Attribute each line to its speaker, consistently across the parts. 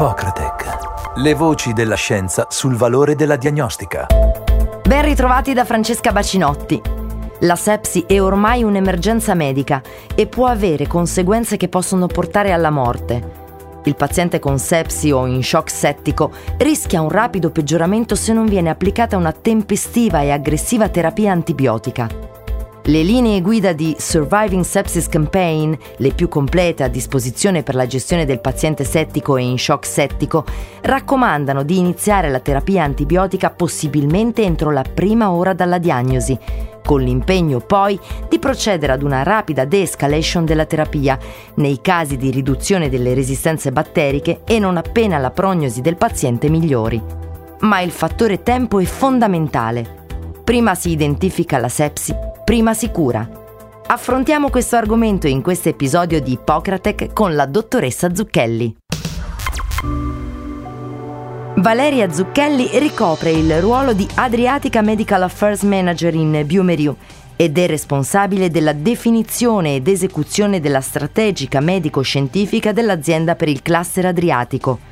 Speaker 1: Ippocratec. Le voci della scienza sul valore della diagnostica.
Speaker 2: Ben ritrovati da Francesca Bacinotti. La sepsi è ormai un'emergenza medica e può avere conseguenze che possono portare alla morte. Il paziente con sepsi o in shock settico rischia un rapido peggioramento se non viene applicata una tempestiva e aggressiva terapia antibiotica. Le linee guida di Surviving Sepsis Campaign, le più complete a disposizione per la gestione del paziente settico e in shock settico, raccomandano di iniziare la terapia antibiotica possibilmente entro la prima ora dalla diagnosi, con l'impegno poi di procedere ad una rapida de-escalation della terapia nei casi di riduzione delle resistenze batteriche e non appena la prognosi del paziente migliori. Ma il fattore tempo è fondamentale. Prima si identifica la sepsi prima sicura. Affrontiamo questo argomento in questo episodio di Ippocratec con la dottoressa Zucchelli. Valeria Zucchelli ricopre il ruolo di Adriatica Medical Affairs Manager in Biomeriu ed è responsabile della definizione ed esecuzione della strategica medico-scientifica dell'azienda per il cluster adriatico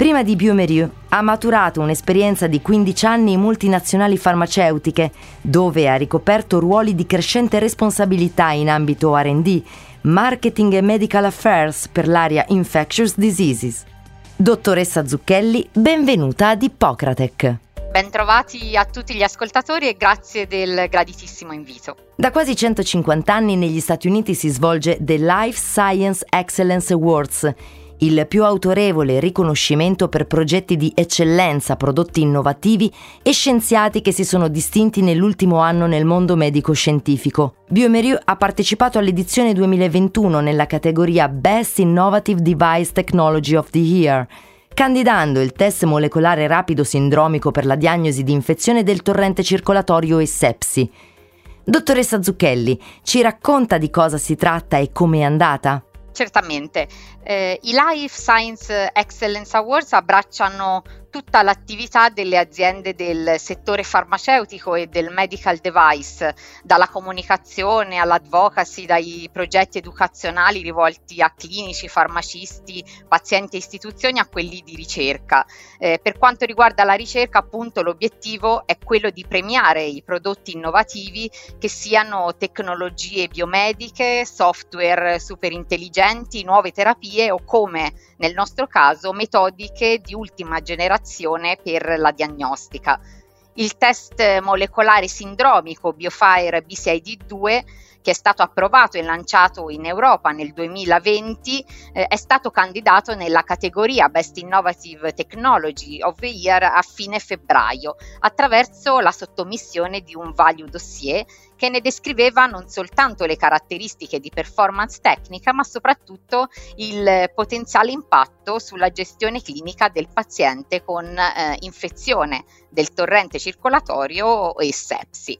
Speaker 2: Prima di Biomerieux ha maturato un'esperienza di 15 anni in multinazionali farmaceutiche, dove ha ricoperto ruoli di crescente responsabilità in ambito RD, marketing e medical affairs per l'area infectious diseases. Dottoressa Zucchelli, benvenuta ad Ippocratec.
Speaker 3: Bentrovati a tutti gli ascoltatori e grazie del graditissimo invito.
Speaker 2: Da quasi 150 anni negli Stati Uniti si svolge The Life Science Excellence Awards, il più autorevole riconoscimento per progetti di eccellenza, prodotti innovativi e scienziati che si sono distinti nell'ultimo anno nel mondo medico-scientifico. Biomerieux ha partecipato all'edizione 2021 nella categoria Best Innovative Device Technology of the Year candidando il test molecolare rapido sindromico per la diagnosi di infezione del torrente circolatorio e sepsi. Dottoressa Zucchelli, ci racconta di cosa si tratta e come è andata?
Speaker 3: Certamente, eh, i Life Science Excellence Awards abbracciano tutta l'attività delle aziende del settore farmaceutico e del medical device, dalla comunicazione all'advocacy, dai progetti educazionali rivolti a clinici, farmacisti, pazienti e istituzioni a quelli di ricerca. Eh, per quanto riguarda la ricerca, appunto, l'obiettivo è quello di premiare i prodotti innovativi che siano tecnologie biomediche, software super intelligenti, nuove terapie o come nel nostro caso metodiche di ultima generazione per la diagnostica. Il test molecolare sindromico Biofire BCID2 che è stato approvato e lanciato in Europa nel 2020, eh, è stato candidato nella categoria Best Innovative Technology of the Year a fine febbraio, attraverso la sottomissione di un value dossier che ne descriveva non soltanto le caratteristiche di performance tecnica, ma soprattutto il potenziale impatto sulla gestione clinica del paziente con eh, infezione del torrente circolatorio e sepsi.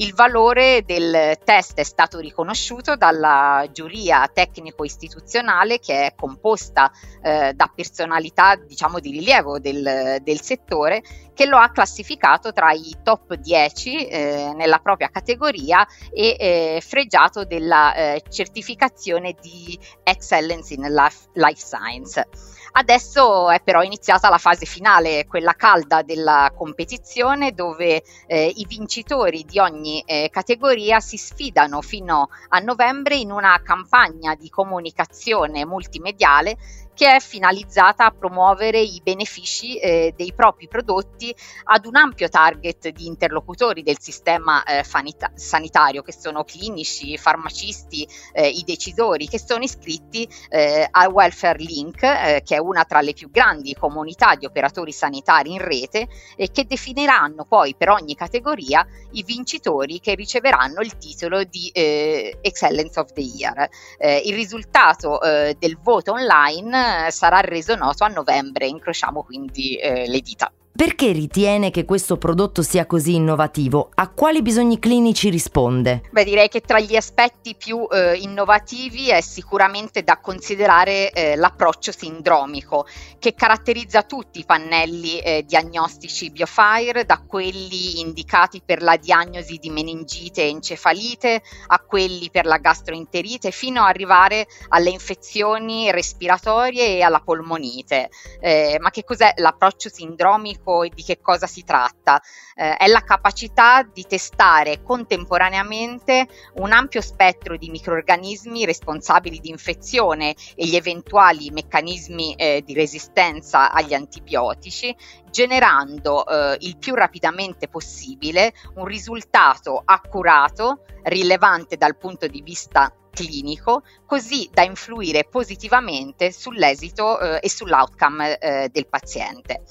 Speaker 3: Il valore del test è stato riconosciuto dalla giuria tecnico-istituzionale che è composta eh, da personalità diciamo, di rilievo del, del, settore che lo ha classificato tra i top 10 eh, nella propria categoria e eh, fregiato della eh, certificazione di Excellence in Life, Life Science. Adesso è però iniziata la fase finale, quella calda della competizione, dove eh, i vincitori di ogni eh, categoria si sfidano fino a novembre in una campagna di comunicazione multimediale che è finalizzata a promuovere i benefici eh, dei propri prodotti ad un ampio target di interlocutori del sistema eh, fanita- sanitario, che sono clinici, farmacisti, eh, i decisori, che sono iscritti eh, al Welfare Link, eh, che è una tra le più grandi comunità di operatori sanitari in rete e che definiranno poi per ogni categoria i vincitori che riceveranno il titolo di eh, Excellence of the Year. il risultato del voto online sarà reso noto a novembre, incrociamo quindi eh, le dita.
Speaker 2: Perché ritiene che questo prodotto sia così innovativo? A quali bisogni clinici risponde?
Speaker 3: Beh, direi che tra gli aspetti più eh, innovativi è sicuramente da considerare eh, l'approccio sindromico, che caratterizza tutti i pannelli eh, diagnostici BioFire, da quelli indicati per la diagnosi di meningite e encefalite, a quelli per la gastroenterite, fino ad arrivare alle infezioni respiratorie e alla polmonite. Eh, ma che cos'è l'approccio sindromico? E di che cosa si tratta. Eh, è la capacità di testare contemporaneamente un ampio spettro di microorganismi responsabili di infezione e gli eventuali meccanismi eh, di resistenza agli antibiotici, generando eh, il più rapidamente possibile un risultato accurato, rilevante dal punto di vista clinico, così da influire positivamente sull'esito eh, e sull'outcome eh, del paziente.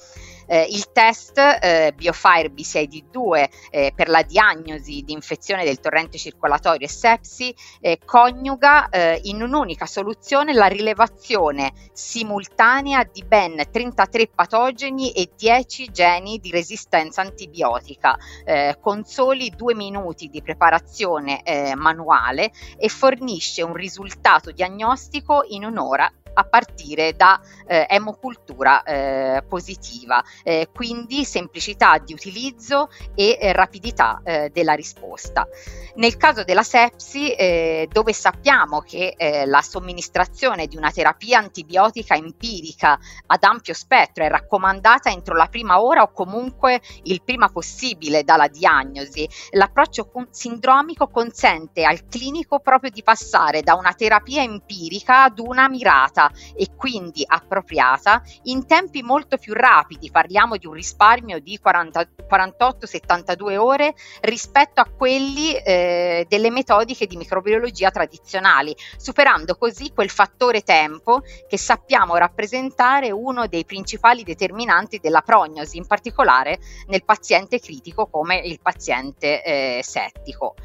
Speaker 3: Eh, il test eh, BioFire B6D2 eh, per la diagnosi di infezione del torrente circolatorio e sepsi eh, coniuga eh, in un'unica soluzione la rilevazione simultanea di ben 33 patogeni e 10 geni di resistenza antibiotica eh, con soli due minuti di preparazione manuale e fornisce un risultato diagnostico in un'ora a partire da eh, emocultura eh, positiva, eh, quindi semplicità di utilizzo e eh, rapidità eh, della risposta. Nel caso della sepsi, eh, dove sappiamo che la somministrazione di una terapia antibiotica empirica ad ampio spettro è raccomandata entro la prima ora o comunque il prima possibile dalla diagnosi, l'approccio sindromico consente al clinico proprio di passare da una terapia empirica ad una mirata e quindi appropriata in tempi molto più rapidi, parliamo di un risparmio di 48-72 ore rispetto a quelli eh, delle metodiche di microbiologia tradizionali, superando così quel fattore tempo che sappiamo rappresentare uno dei principali determinanti della prognosi, in particolare nel paziente critico come il paziente eh, settico.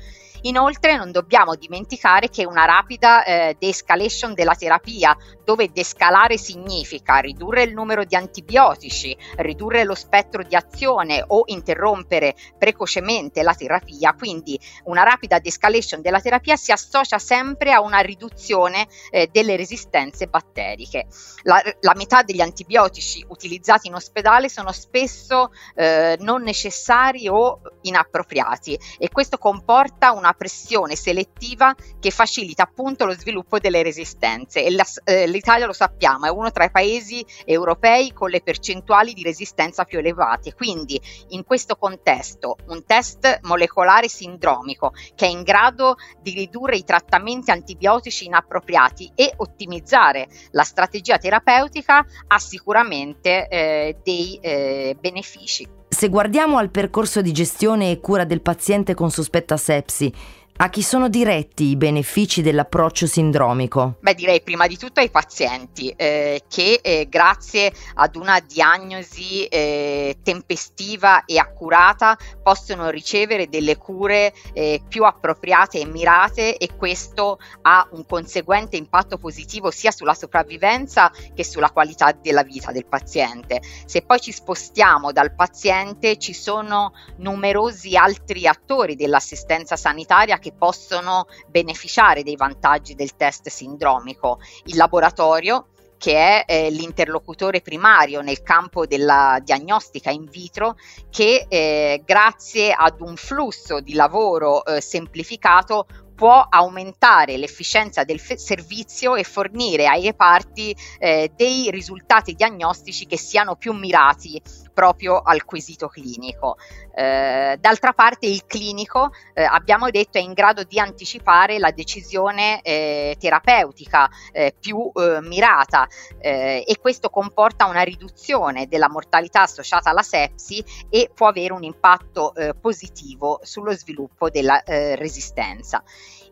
Speaker 3: Inoltre non dobbiamo dimenticare che una rapida eh, de-escalation della terapia, dove descalare significa ridurre il numero di antibiotici, ridurre lo spettro di azione o interrompere precocemente la terapia, quindi una rapida de-escalation della terapia si associa sempre a una riduzione eh, delle resistenze batteriche. La, la, metà degli antibiotici utilizzati in ospedale sono spesso eh, non necessari o inappropriati e questo comporta una pressione selettiva che facilita appunto lo sviluppo delle resistenze e la, eh, l'Italia lo sappiamo è uno tra i paesi europei con le percentuali di resistenza più elevate quindi in questo contesto un test molecolare sindromico che è in grado di ridurre i trattamenti antibiotici inappropriati e ottimizzare la strategia terapeutica ha sicuramente eh, dei eh, benefici.
Speaker 2: Se guardiamo al percorso di gestione e cura del paziente con sospetta sepsi, a chi sono diretti i benefici dell'approccio sindromico?
Speaker 3: Beh, direi prima di tutto ai pazienti eh, che eh, grazie ad una diagnosi eh, tempestiva e accurata possono ricevere delle cure eh, più appropriate e mirate e questo ha un conseguente impatto positivo sia sulla sopravvivenza che sulla qualità della vita del paziente. Se poi ci spostiamo dal paziente ci sono numerosi altri attori dell'assistenza sanitaria che possono beneficiare dei vantaggi del test sindromico. Il laboratorio, che è eh, l'interlocutore primario nel campo della diagnostica in vitro, che eh, grazie ad un flusso di lavoro eh, semplificato può aumentare l'efficienza del f- servizio e fornire ai reparti eh, dei risultati diagnostici che siano più mirati proprio al quesito clinico. Eh, d'altra parte il clinico, eh, abbiamo detto, è in grado di anticipare la decisione eh, terapeutica eh, più eh, mirata eh, e questo comporta una riduzione della mortalità associata alla sepsi e può avere un impatto positivo sullo sviluppo della resistenza.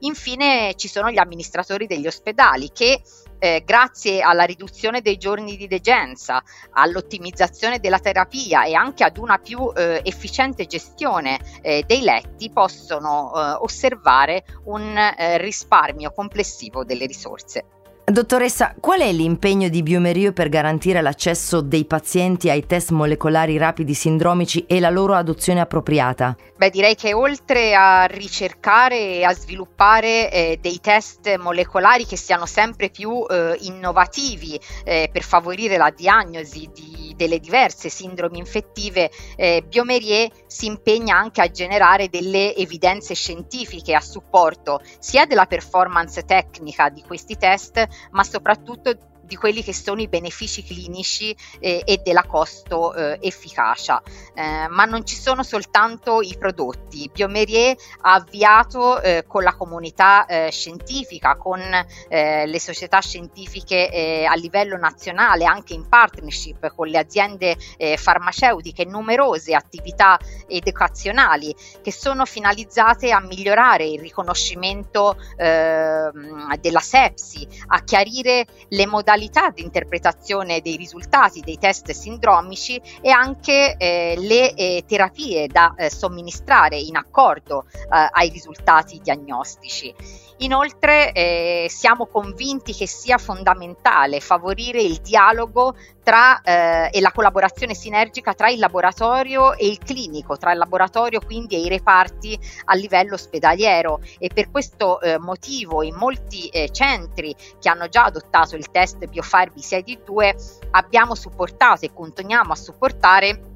Speaker 3: Infine ci sono gli amministratori degli ospedali che eh, grazie alla riduzione dei giorni di degenza, all'ottimizzazione della terapia e anche ad una più eh, efficiente gestione eh, dei letti possono eh, osservare un eh, risparmio complessivo delle risorse.
Speaker 2: Dottoressa, qual è l'impegno di Biomerio per garantire l'accesso dei pazienti ai test molecolari rapidi sindromici e la loro adozione appropriata?
Speaker 3: Beh, direi che oltre a ricercare e a sviluppare eh, dei test molecolari che siano sempre più eh, innovativi eh, per favorire la diagnosi di, delle diverse sindromi infettive, eh, Biomerie si impegna anche a generare delle evidenze scientifiche a supporto sia della performance tecnica di questi test, ma soprattutto di quelli che sono i benefici clinici eh, e della costo eh, efficacia. Eh, ma non ci sono soltanto i prodotti. Biomerier ha avviato eh, con la comunità eh, scientifica, con le società scientifiche a livello nazionale, anche in partnership con le aziende farmaceutiche, numerose attività educazionali che sono finalizzate a migliorare il riconoscimento ehm, della sepsi, a chiarire le modalità modalità di interpretazione dei risultati dei test sindromici e anche eh, le eh, terapie da eh, somministrare in accordo eh, ai risultati diagnostici. Inoltre eh, siamo convinti che sia fondamentale favorire il dialogo tra, eh, e la collaborazione sinergica tra il laboratorio e il clinico, tra il laboratorio quindi e i reparti a livello ospedaliero. E per questo eh, motivo in molti eh, centri che hanno già adottato il test BioFire BCID2 abbiamo supportato e continuiamo a supportare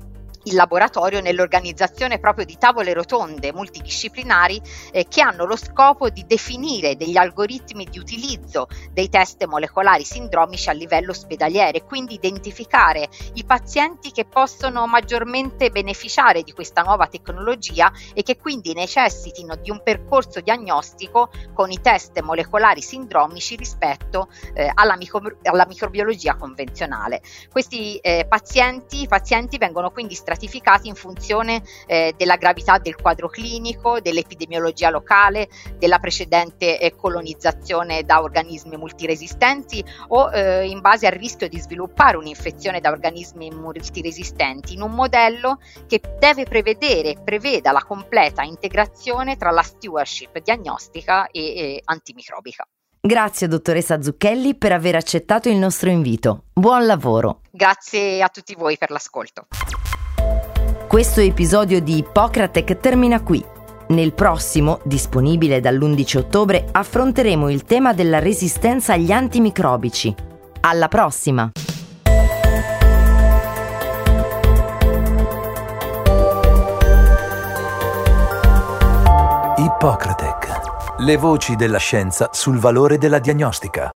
Speaker 3: il laboratorio nell'organizzazione proprio di tavole rotonde multidisciplinari eh, che hanno lo scopo di definire degli algoritmi di utilizzo dei test molecolari sindromici a livello ospedaliere, quindi identificare i pazienti che possono maggiormente beneficiare di questa nuova tecnologia e che quindi necessitino di un percorso diagnostico con i test molecolari sindromici rispetto eh, alla, micro- alla, microbiologia convenzionale. Questi eh, pazienti, pazienti vengono quindi stratificati stratificati in funzione eh, della gravità del quadro clinico, dell'epidemiologia locale, della precedente eh, colonizzazione da organismi multiresistenti o eh, in base al rischio di sviluppare un'infezione da organismi multiresistenti in un modello che deve prevedere, preveda la completa integrazione tra la stewardship diagnostica e, e antimicrobica.
Speaker 2: Grazie dottoressa Zucchelli per aver accettato il nostro invito. Buon lavoro.
Speaker 3: Grazie a tutti voi per l'ascolto.
Speaker 2: Questo episodio di Ippocratec termina qui. Nel prossimo, disponibile dall'11 ottobre, affronteremo il tema della resistenza agli antimicrobici. Alla prossima!
Speaker 1: Ippocratec. Le voci della scienza sul valore della diagnostica.